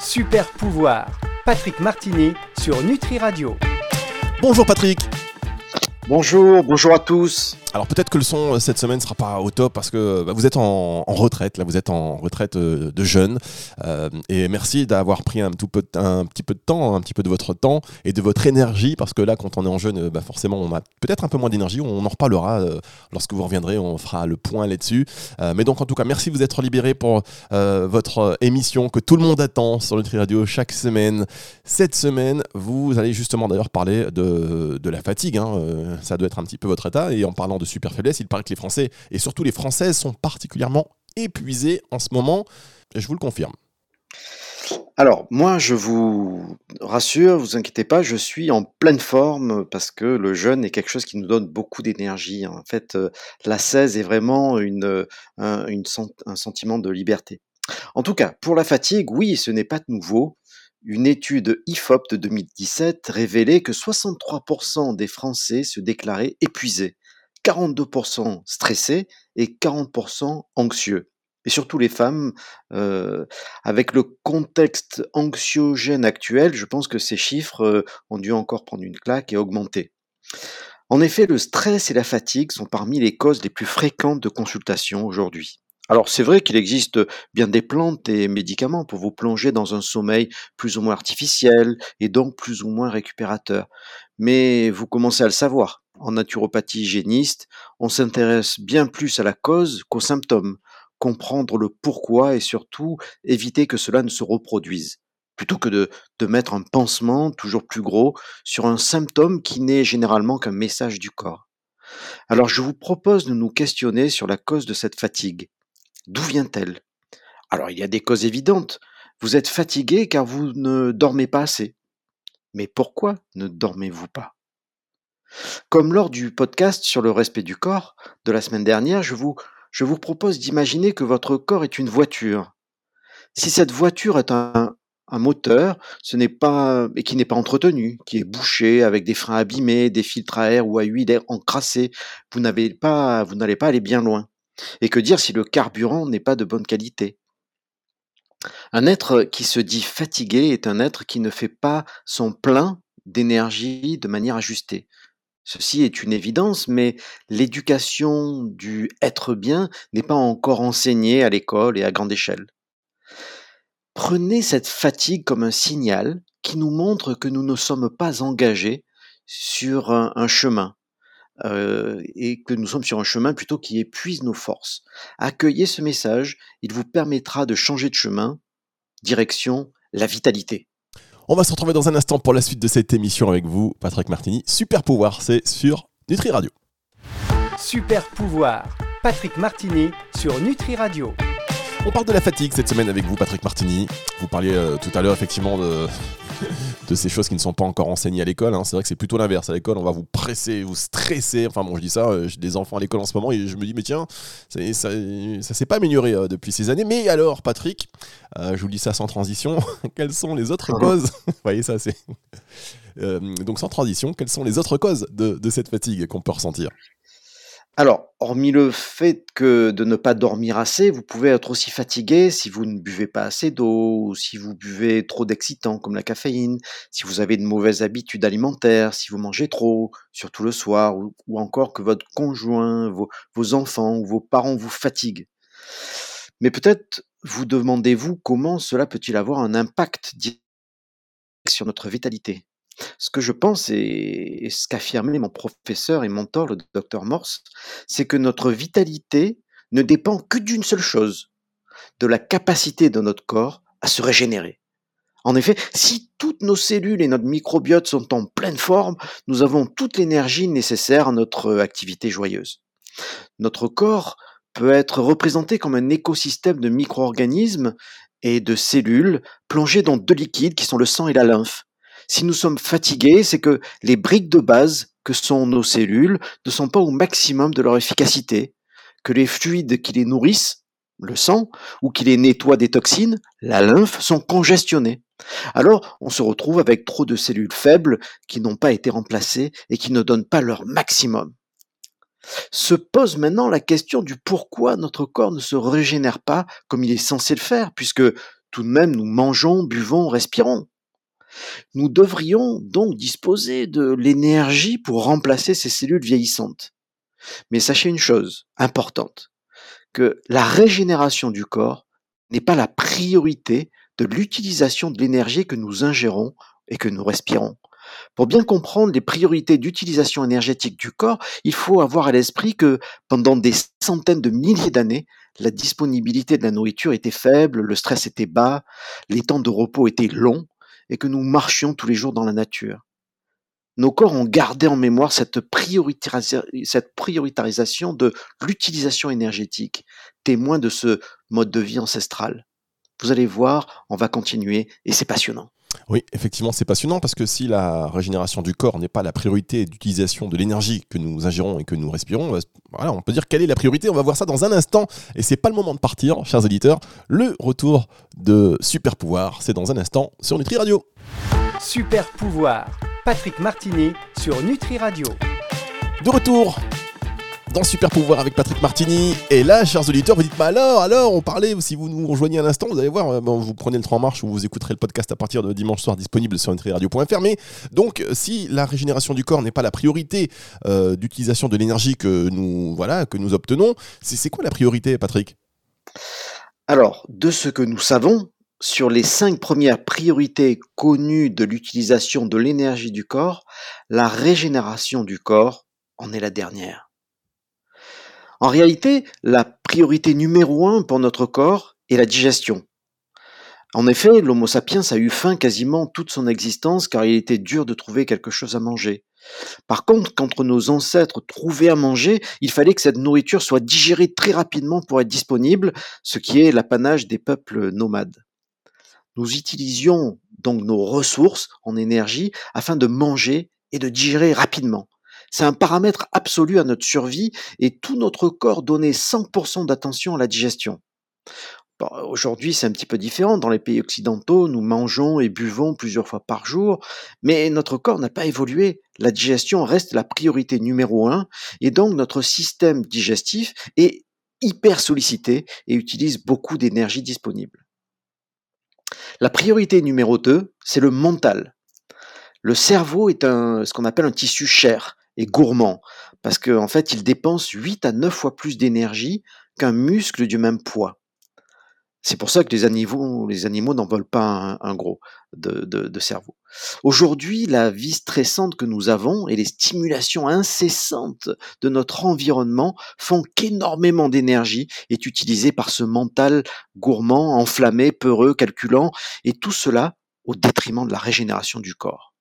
Super pouvoir. Patrick Martini sur Nutri Radio. Bonjour Patrick. Bonjour, bonjour à tous. Alors peut-être que le son euh, cette semaine sera pas au top parce que bah, vous êtes en, retraite, là vous êtes en retraite euh, de jeune. Euh, et merci d'avoir pris un, tout petit peu de temps, un petit peu de votre temps et de votre énergie parce que là quand on est en jeune, bah, forcément on a peut-être un peu moins d'énergie. On en reparlera lorsque vous reviendrez, on fera le point là-dessus. mais donc en tout cas merci de vous être libéré pour votre émission que tout le monde attend sur Nutri Radio chaque semaine. Cette semaine, vous allez justement d'ailleurs parler de, de la fatigue. Hein. Ça doit être un petit peu votre état et en parlant de super faiblesse, il paraît que les Français, et surtout les Françaises, sont particulièrement épuisés en ce moment. Je vous le confirme. Alors, moi, je vous rassure, vous inquiétez pas, je suis en pleine forme parce que le jeûne est quelque chose qui nous donne beaucoup d'énergie. En fait, euh, la 16 est vraiment une, un, un sentiment de liberté. En tout cas, pour la fatigue, oui, ce n'est pas nouveau. Une étude IFOP de 2017 révélait que 63% des Français se déclaraient épuisés 42% stressés et 40% anxieux. Et surtout les femmes, euh, avec le contexte anxiogène actuel, je pense que ces chiffres euh, ont dû encore prendre une claque et augmenter. En effet, le stress et la fatigue sont parmi les causes les plus fréquentes de consultation aujourd'hui. Alors c'est vrai qu'il existe bien des plantes et médicaments pour vous plonger dans un sommeil plus ou moins artificiel et donc plus ou moins récupérateur. Mais vous commencez à le savoir en naturopathie hygiéniste, on s'intéresse bien plus à la cause qu'aux symptômes, comprendre le pourquoi et surtout éviter que cela ne se reproduise, plutôt que de, de mettre un pansement toujours plus gros sur un symptôme qui n'est généralement qu'un message du corps. Alors je vous propose de nous questionner sur la cause de cette fatigue. D'où vient-elle? Alors il y a des causes évidentes. Vous êtes fatigué car vous ne dormez pas assez. Mais pourquoi ne dormez-vous pas? Comme lors du podcast sur le respect du corps de la semaine dernière, je vous, propose d'imaginer que votre corps est une voiture. Si cette voiture est un, moteur, et qui n'est pas entretenu, qui est bouché avec des freins abîmés, des filtres à air ou à huile encrassés, vous vous n'allez pas aller bien loin. Et que dire si le carburant n'est pas de bonne qualité? Un être qui se dit fatigué est un être qui ne fait pas son plein d'énergie de manière ajustée. Ceci est une évidence, mais l'éducation du être bien n'est pas encore enseignée à l'école et à grande échelle. Prenez cette fatigue comme un signal qui nous montre que nous ne sommes pas engagés sur un, chemin euh, et que nous sommes sur un chemin plutôt qui épuise nos forces. Accueillez ce message, il vous permettra de changer de chemin, direction la vitalité. On va se retrouver dans un instant pour la suite de cette émission avec vous, Patrick Martini. Super pouvoir, c'est sur Nutri Radio. Super pouvoir, Patrick Martini sur Nutri Radio. On parle de la fatigue cette semaine avec vous, Patrick Martini. Vous parliez euh, tout à l'heure effectivement de, de ces choses qui ne sont pas encore enseignées à l'école. Hein. C'est vrai que c'est plutôt l'inverse. À l'école, on va vous presser, vous stresser. Enfin bon, je dis ça, euh, j'ai des enfants à l'école en ce moment et je me dis, mais tiens, ça, ça, ça s'est pas amélioré euh, depuis ces années. Mais alors, Patrick, euh, je vous dis ça sans transition, quelles sont les autres causes Vous voyez ça, c'est... donc sans transition, quelles sont les autres causes de, de cette fatigue qu'on peut ressentir? Alors, hormis le fait de ne pas dormir assez, vous pouvez être aussi fatigué si vous ne buvez pas assez d'eau, si vous buvez trop d'excitants comme la caféine, si vous avez de mauvaises habitudes alimentaires, si vous mangez trop, surtout le soir, ou, encore que votre conjoint, vos, vos enfants ou vos parents vous fatiguent. Mais peut-être vous demandez-vous comment cela peut-il avoir un impact direct sur notre vitalité? Ce que je pense et, ce qu'affirmait mon professeur et mentor, le docteur Morse, c'est que notre vitalité ne dépend que d'une seule chose, de la capacité de notre corps à se régénérer. En effet, si toutes nos cellules et notre microbiote sont en pleine forme, nous avons toute l'énergie nécessaire à notre activité joyeuse. Notre corps peut être représenté comme un écosystème de micro-organismes et de cellules plongés dans deux liquides qui sont le sang et la lymphe. Si nous sommes fatigués, c'est que les briques de base que sont nos cellules ne sont pas au maximum de leur efficacité, que les fluides qui les nourrissent, le sang, ou qui les nettoient des toxines, la lymphe, sont congestionnés. Alors, on se retrouve avec trop de cellules faibles qui n'ont pas été remplacées et qui ne donnent pas leur maximum. Se pose maintenant la question du pourquoi notre corps ne se régénère pas comme il est censé le faire, puisque Tout de même, nous mangeons, buvons, respirons. Nous devrions donc disposer de l'énergie pour remplacer ces cellules vieillissantes. Mais sachez une chose importante, que la régénération du corps n'est pas la priorité de l'utilisation de l'énergie que nous ingérons et que nous respirons. Pour bien comprendre les priorités d'utilisation énergétique du corps, il faut avoir à l'esprit que pendant des centaines de milliers d'années, la disponibilité de la nourriture était faible, le stress était bas, les temps de repos étaient longs et que nous marchions tous les jours dans la nature. Nos corps ont gardé en mémoire cette, cette prioritarisation de l'utilisation énergétique, témoin de ce mode de vie ancestral. Vous allez voir, on va continuer et c'est passionnant. Oui, effectivement, c'est passionnant parce que si la régénération du corps n'est pas la priorité d'utilisation de l'énergie que nous ingérons et que nous respirons, euh, voilà, on peut dire quelle est la priorité. On va voir ça dans un instant et c'est pas le moment de partir, chers éditeurs. Le retour de Super Pouvoir, c'est dans un instant sur Nutri Radio. Super Pouvoir, Patrick Martini sur Nutri Radio. De retour dans Super Pouvoir avec Patrick Martini. Et là, chers auditeurs, vous dites, bah alors, alors, on parlait, si vous nous rejoignez à l'instant, vous allez voir, euh, vous prenez le train en marche ou vous écouterez le podcast à partir de dimanche soir disponible sur nutriradio.fr. Mais donc, si la régénération du corps n'est pas la priorité euh, d'utilisation de l'énergie que nous, voilà, que nous obtenons, c'est quoi la priorité, Patrick? Alors, de ce que nous savons, sur les cinq premières priorités connues de l'utilisation de l'énergie du corps, la régénération du corps en est la dernière. En réalité, la priorité numéro un pour notre corps est la digestion. En effet, l'Homo sapiens a eu faim quasiment toute son existence car il était dur de trouver quelque chose à manger. Par contre, quand nos ancêtres trouvaient à manger, il fallait que cette nourriture soit digérée très rapidement pour être disponible, ce qui est l'apanage des peuples nomades. Nous utilisions donc nos ressources en énergie afin de manger et de digérer rapidement. C'est un paramètre absolu à notre survie et tout notre corps donnait 100% d'attention à la digestion. Aujourd'hui, c'est un petit peu différent. Dans les pays occidentaux, nous mangeons et buvons plusieurs fois par jour, mais notre corps n'a pas évolué. La digestion reste la priorité numéro un, et donc notre système digestif est hyper sollicité et utilise beaucoup d'énergie disponible. La priorité numéro 2, c'est le mental. Le cerveau est ce qu'on appelle un tissu cher et gourmand, parce qu'en en fait, il dépense 8 à 9 fois plus d'énergie qu'un muscle du même poids. C'est pour ça que les animaux, les animaux n'en veulent pas un, gros de, de cerveau. Aujourd'hui, la vie stressante que nous avons et les stimulations incessantes de notre environnement font qu'énormément d'énergie est utilisée par ce mental gourmand, enflammé, peureux, calculant, et tout cela au détriment de la régénération du corps.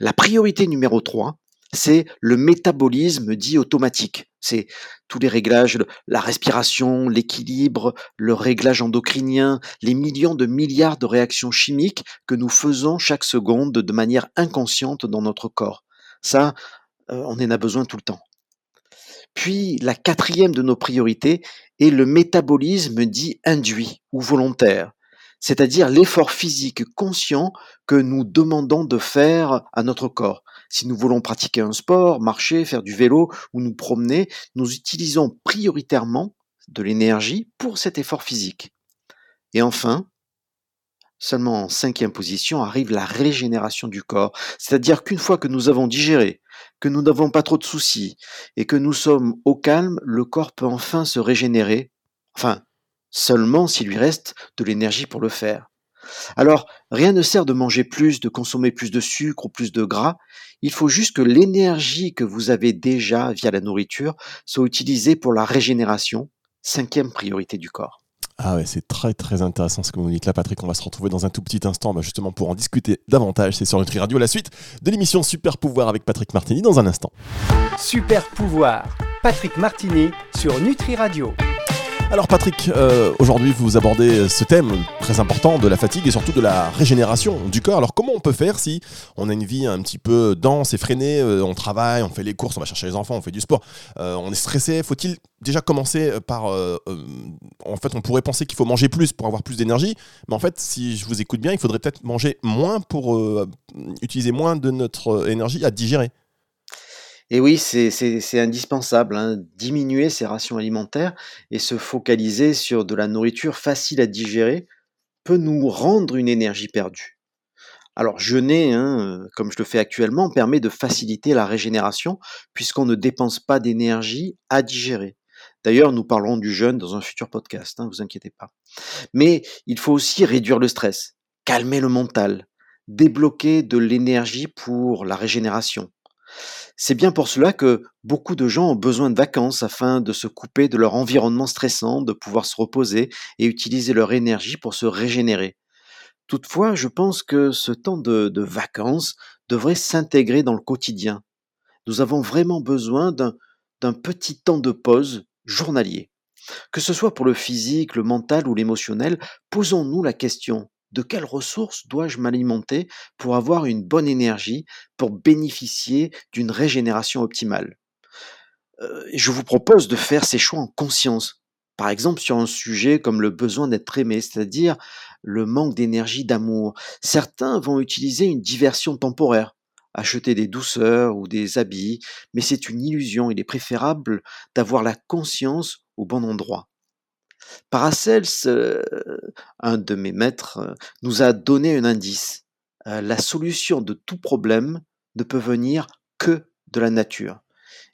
La priorité numéro 3, c'est le métabolisme dit automatique. C'est tous les réglages, la respiration, l'équilibre, le réglage endocrinien, les millions de milliards de réactions chimiques que nous faisons chaque seconde de manière inconsciente dans notre corps. Ça, euh, on en a besoin tout le temps. Puis la quatrième de nos priorités est le métabolisme dit induit ou volontaire, c'est-à-dire l'effort physique conscient que nous demandons de faire à notre corps. Si nous voulons pratiquer un sport, marcher, faire du vélo ou nous promener, nous utilisons prioritairement de l'énergie pour cet effort physique. Et enfin, seulement en cinquième position arrive la régénération du corps, c'est-à-dire qu'une fois que nous avons digéré, que nous n'avons pas trop de soucis et que nous sommes au calme, le corps peut enfin se régénérer, enfin seulement s'il lui reste de l'énergie pour le faire. Alors, rien ne sert de manger plus, de consommer plus de sucre ou plus de gras. Il faut juste que l'énergie que vous avez déjà via la nourriture soit utilisée pour la régénération, cinquième priorité du corps. Ah ouais, c'est très très intéressant ce que vous nous dites là, Patrick. On va se retrouver dans un tout petit instant, bah, justement pour en discuter davantage. C'est sur Nutri Radio, la suite de l'émission Super Pouvoir avec Patrick Martini dans un instant. Super Pouvoir, Patrick Martini sur Nutri Radio. Alors Patrick, euh, aujourd'hui vous abordez ce thème très important de la fatigue et surtout de la régénération du corps. Alors comment on peut faire si on a une vie un petit peu dense, effrénée, euh, on travaille, on fait les courses, on va chercher les enfants, on fait du sport, euh, on est stressé, faut-il déjà commencer par... en fait on pourrait penser qu'il faut manger plus pour avoir plus d'énergie, mais en fait si je vous écoute bien, il faudrait peut-être manger moins pour utiliser moins de notre énergie à digérer. Et oui, c'est indispensable, hein, diminuer ses rations alimentaires et se focaliser sur de la nourriture facile à digérer, peut nous rendre une énergie perdue. Alors jeûner, hein, comme je le fais actuellement, permet de faciliter la régénération puisqu'on ne dépense pas d'énergie à digérer. D'ailleurs, nous parlerons du jeûne dans un futur podcast, ne hein, vous inquiétez pas. Mais il faut aussi réduire le stress, calmer le mental, débloquer de l'énergie pour la régénération. C'est bien pour cela que beaucoup de gens ont besoin de vacances afin de se couper de leur environnement stressant, de pouvoir se reposer et utiliser leur énergie pour se régénérer. Toutefois, je pense que ce temps de, vacances devrait s'intégrer dans le quotidien. Nous avons vraiment besoin d'un petit temps de pause journalier. Que ce soit pour le physique, le mental ou l'émotionnel, posons-nous la question de quelles ressources dois-je m'alimenter pour avoir une bonne énergie, pour bénéficier d'une régénération optimale? Euh, Je vous propose de faire ces choix en conscience. Par exemple, sur un sujet comme le besoin d'être aimé, c'est-à-dire le manque d'énergie, d'amour. Certains vont utiliser une diversion temporaire, acheter des douceurs ou des habits, mais c'est une illusion. Il est préférable d'avoir la conscience au bon endroit. Paracels, euh, un de mes maîtres, euh, nous a donné un indice. Euh, la solution de tout problème ne peut venir que de la nature.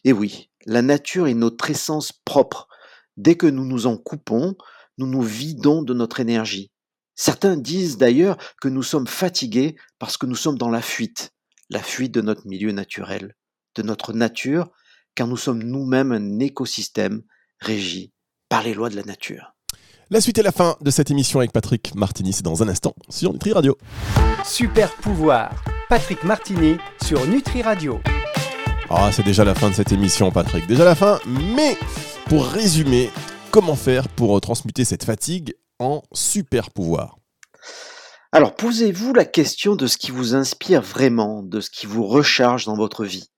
Et oui, la nature est notre essence propre. Dès que nous nous en coupons, nous nous vidons de notre énergie. Certains disent d'ailleurs que nous sommes fatigués parce que nous sommes dans la fuite, la fuite de notre milieu naturel, de notre nature, car nous sommes nous-mêmes un écosystème régi par les lois de la nature. La suite et la fin de cette émission avec Patrick Martini, c'est dans un instant sur Nutri Radio. Super pouvoir, Patrick Martini sur Nutri Radio. Ah, c'est déjà la fin de cette émission, Patrick. Déjà la fin, mais pour résumer, comment faire pour transmuter cette fatigue en super pouvoir? Alors, posez-vous la question de ce qui vous inspire vraiment, de ce qui vous recharge dans votre vie.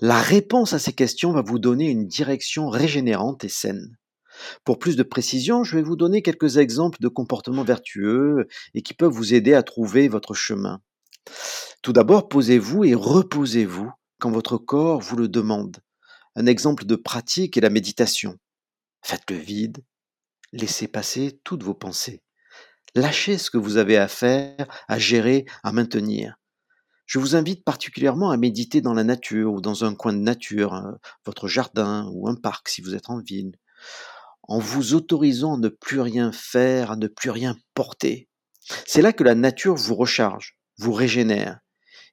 La réponse à ces questions va vous donner une direction régénérante et saine. Pour plus de précision, je vais vous donner quelques exemples de comportements vertueux et qui peuvent vous aider à trouver votre chemin. Tout d'abord, posez-vous et reposez-vous quand votre corps vous le demande. Un exemple de pratique est la méditation. Faites le vide, laissez passer toutes vos pensées. Lâchez ce que vous avez à faire, à gérer, à maintenir. Je vous invite particulièrement à méditer dans la nature ou dans un coin de nature, euh, votre jardin ou un parc si vous êtes en ville en vous autorisant à ne plus rien faire, à ne plus rien porter. C'est là que la nature vous recharge, vous régénère.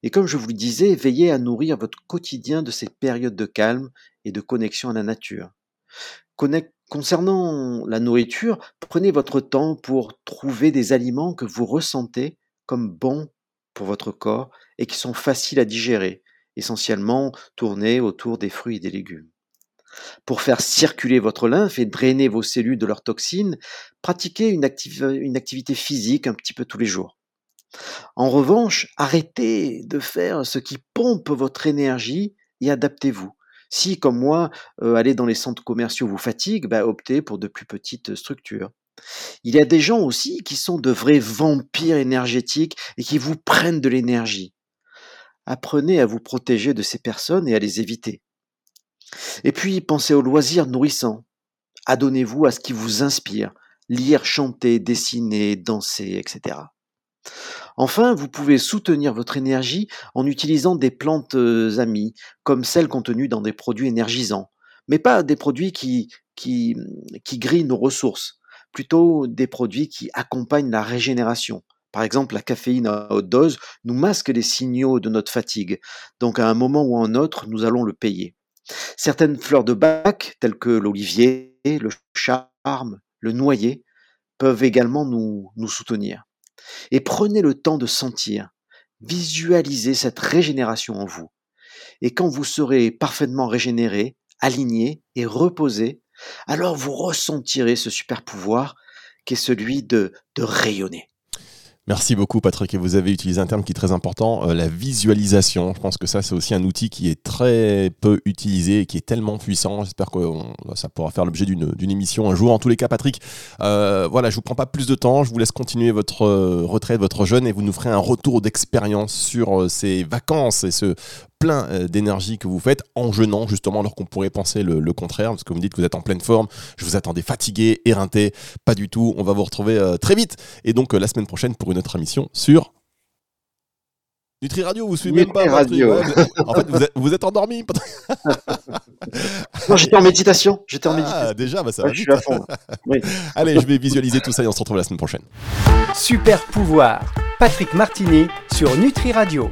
Et comme je vous le disais, veillez à nourrir votre quotidien de ces périodes de calme et de connexion à la nature. Concernant la nourriture, prenez votre temps pour trouver des aliments que vous ressentez comme bons pour votre corps et qui sont faciles à digérer, essentiellement tournés autour des fruits et des légumes. Pour faire circuler votre lymphe et drainer vos cellules de leurs toxines, pratiquez une, activité physique un petit peu tous les jours. En revanche, arrêtez de faire ce qui pompe votre énergie et adaptez-vous. Si, comme moi, euh, aller dans les centres commerciaux vous fatigue, bah, optez pour de plus petites structures. Il y a des gens aussi qui sont de vrais vampires énergétiques et qui vous prennent de l'énergie. Apprenez à vous protéger de ces personnes et à les éviter. Et puis, pensez aux loisirs nourrissants. Adonnez-vous à ce qui vous inspire. Lire, chanter, dessiner, danser, etc. Enfin, vous pouvez soutenir votre énergie en utilisant des plantes euh, amies, comme celles contenues dans des produits énergisants, mais pas des produits qui, qui, qui grillent nos ressources, plutôt des produits qui accompagnent la régénération. Par exemple, la caféine à haute dose nous masque les signaux de notre fatigue, donc à un moment ou à un autre, nous allons le payer. Certaines fleurs de bac, telles que l'olivier, le charme, le noyer, peuvent également nous, soutenir. Et prenez le temps de sentir, visualiser cette régénération en vous. Et quand vous serez parfaitement régénéré, aligné et reposé, alors vous ressentirez ce super pouvoir qui est celui de, de rayonner. Merci beaucoup Patrick et vous avez utilisé un terme qui est très important, euh, la visualisation. Je pense que ça c'est aussi un outil qui est très peu utilisé et qui est tellement puissant. J'espère que ça pourra faire l'objet d'une émission un jour. En tous les cas Patrick, euh, voilà, je vous prends pas plus de temps, je vous laisse continuer votre euh, retraite, votre jeûne et vous nous ferez un retour d'expérience sur ces vacances et ce plein euh, d'énergie que vous faites en jeûnant justement alors qu'on pourrait penser le, le contraire parce que vous me dites que vous êtes en pleine forme, je vous attendais fatigué, éreinté, pas du tout. On va vous retrouver euh, très vite et donc euh, la semaine prochaine pour une autre émission sur Nutri Radio, vous suivez même pas Patrick Radio. Ouais, vous êtes- En fait, vous êtes, vous êtes endormi. Non, j'étais en méditation. J'étais en méditation. Ah, déjà, bah, ça Ouais, va je vite. suis à fond. là. Allez, je vais visualiser tout ça et on se retrouve la semaine prochaine. Super pouvoir. Patrick Martini sur Nutri Radio.